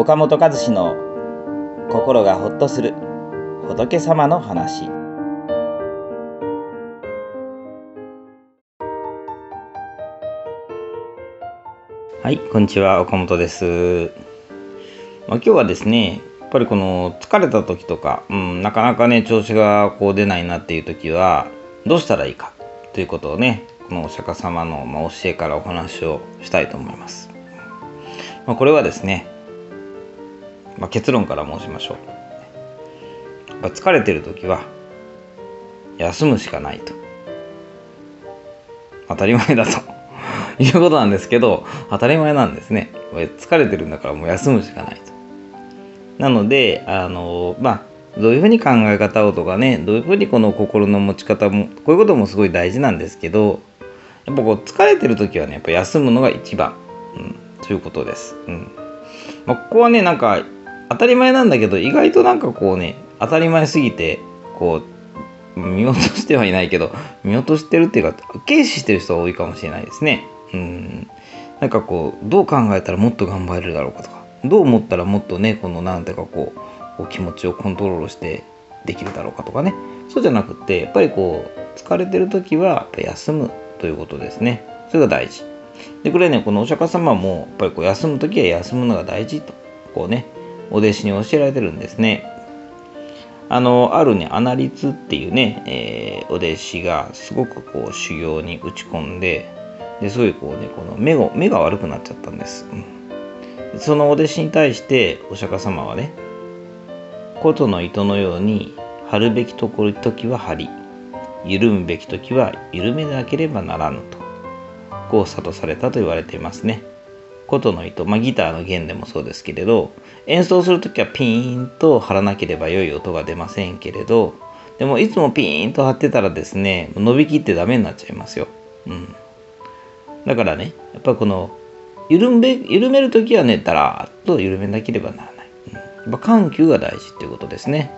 岡本和志の心がほっとする仏様の話。はいこんにちは岡本です、まあ、今日はですねやっぱりこの疲れた時とか、うん、なかなかね調子がこう出ないなっていう時はどうしたらいいかということをねこのお釈迦様のま教えからお話をしたいと思います。まあ、これはですね、まあ、結論から申しましょう。疲れてる時は休むしかないと。当たり前だと いうことなんですけど、当たり前なんですね。疲れてるんだからもう休むしかないと。なので、あの、まあ、どういうふうに考え方をとかね、どういうふうにこの心の持ち方も、こういうこともすごい大事なんですけど、やっぱこう疲れてる時はね、やっぱ休むのが一番。うんということです。うんまあ、ここはねなんか当たり前なんだけど意外となんかこうね当たり前すぎてこう見落としてはいないけど見落としてるっていうか軽視してる人は多いかもしれないですね。うん。なんかこうどう考えたらもっと頑張れるだろうかとかどう思ったらもっとねこのなんていうかこう気持ちをコントロールしてできるだろうかとかね。そうじゃなくてやっぱりこう疲れてる時は休むということですね。それが大事。でこれねこのお釈迦様もやっぱりこう休む時は休むのが大事とこうねお弟子に教えられてるんですね。あのあるねアナリツっていうね、えー、お弟子がすごくこう修行に打ち込んでですごいこうねこの目が目が悪くなっちゃったんです、うん、そのお弟子に対してお釈迦様はね琴の糸のように張るべきところ時は張り緩むべき時は緩めなければならぬと交差とされたと言われていますね。琴の糸、まあ、ギターの弦でもそうですけれど演奏する時はピーンと張らなければ良い音が出ませんけれどでもいつもピーンと張ってたらですね伸びきってダメになっちゃいますよ。うん、だからねやっぱこの緩め緩める時はねだらっと緩めなければならない。うん、やっぱ緩急が大事っていうことですね。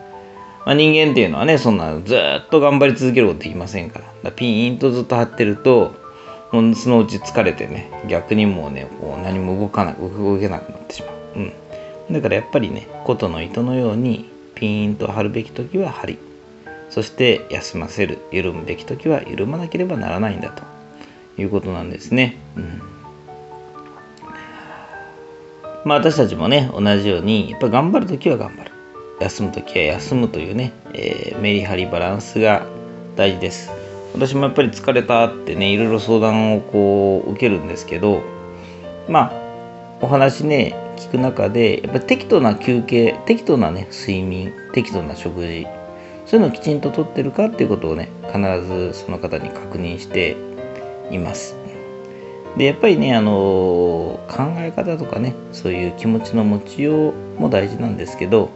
まあ、人間っていうのはねそんなずっと頑張り続けることできませんからからピーンとずっと張ってるともうそのうち疲れてね逆にもうねこう何も動かなく動けなくなってしまう、うん、だからやっぱりね琴の糸のようにピーンと張るべき時は張り。そして休ませる緩むべき時は緩まなければならないんだと。いうことなんですね、うん。まあ私たちもね同じようにやっぱ頑張る時は頑張る。休む時は休むというね、えー、メリハリバランスが大事です。私もやっぱり疲れたってねいろいろ相談をこう受けるんですけどまあお話ね聞く中でやっぱり適当な休憩適当なね睡眠適当な食事そういうのをきちんととってるかっていうことをね必ずその方に確認しています。でやっぱりねあの考え方とかねそういう気持ちの持ちようも大事なんですけど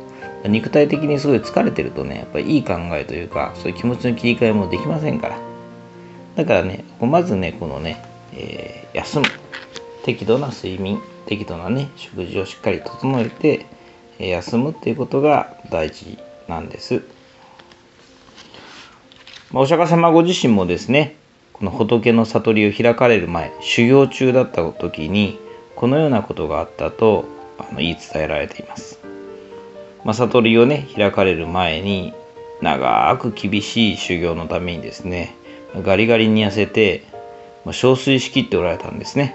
肉体的にすごい疲れてるとねやっぱりいい考えというかそういう気持ちの切り替えもできませんから。だからねまずねこのね、えー、休む。適度な睡眠適度なね食事をしっかり整えて、え、休むっていうことが大事なんです、まあ、お釈迦様ご自身もですねこの仏の悟りを開かれる前修行中だった時にこのようなことがあったとあの言い伝えられています。まあ、悟りをね開かれる前に長く厳しい修行のためにですねガリガリに痩せて憔悴しきっておられたんですね。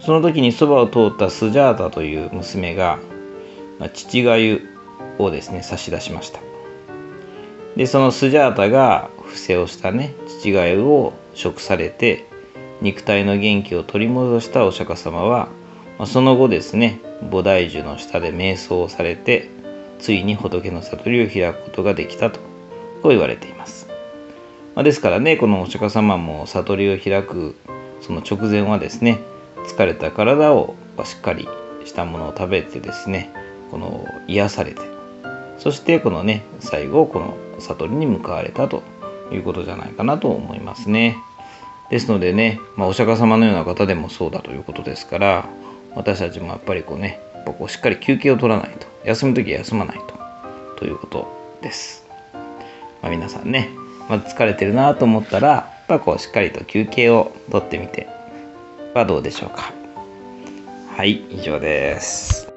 その時にそばを通ったスジャータという娘がま父がゆをですね差し出しました。でそのスジャータが伏せをしたね父がゆを食されて肉体の元気を取り戻したお釈迦様はその後ですね菩提樹の下で瞑想をされてついに仏の悟りを開くことができたとこう言われています、まあ、ですからねこのお釈迦様も悟りを開くその直前はですね疲れた体をしっかりしたものを食べてですねこの癒されてそしてこのね最後この悟りに向かわれたということじゃないかなと思いますね。ですのでね、まあ、お釈迦様のような方でもそうだということですから私たちもやっぱりこうねやっぱこうしっかり休憩を取らないと休む時は休まないとということです、まあ、皆さんね、まず疲れてるなと思ったらやっぱこうしっかりと休憩を取ってみてはどうでしょうか。はい以上です。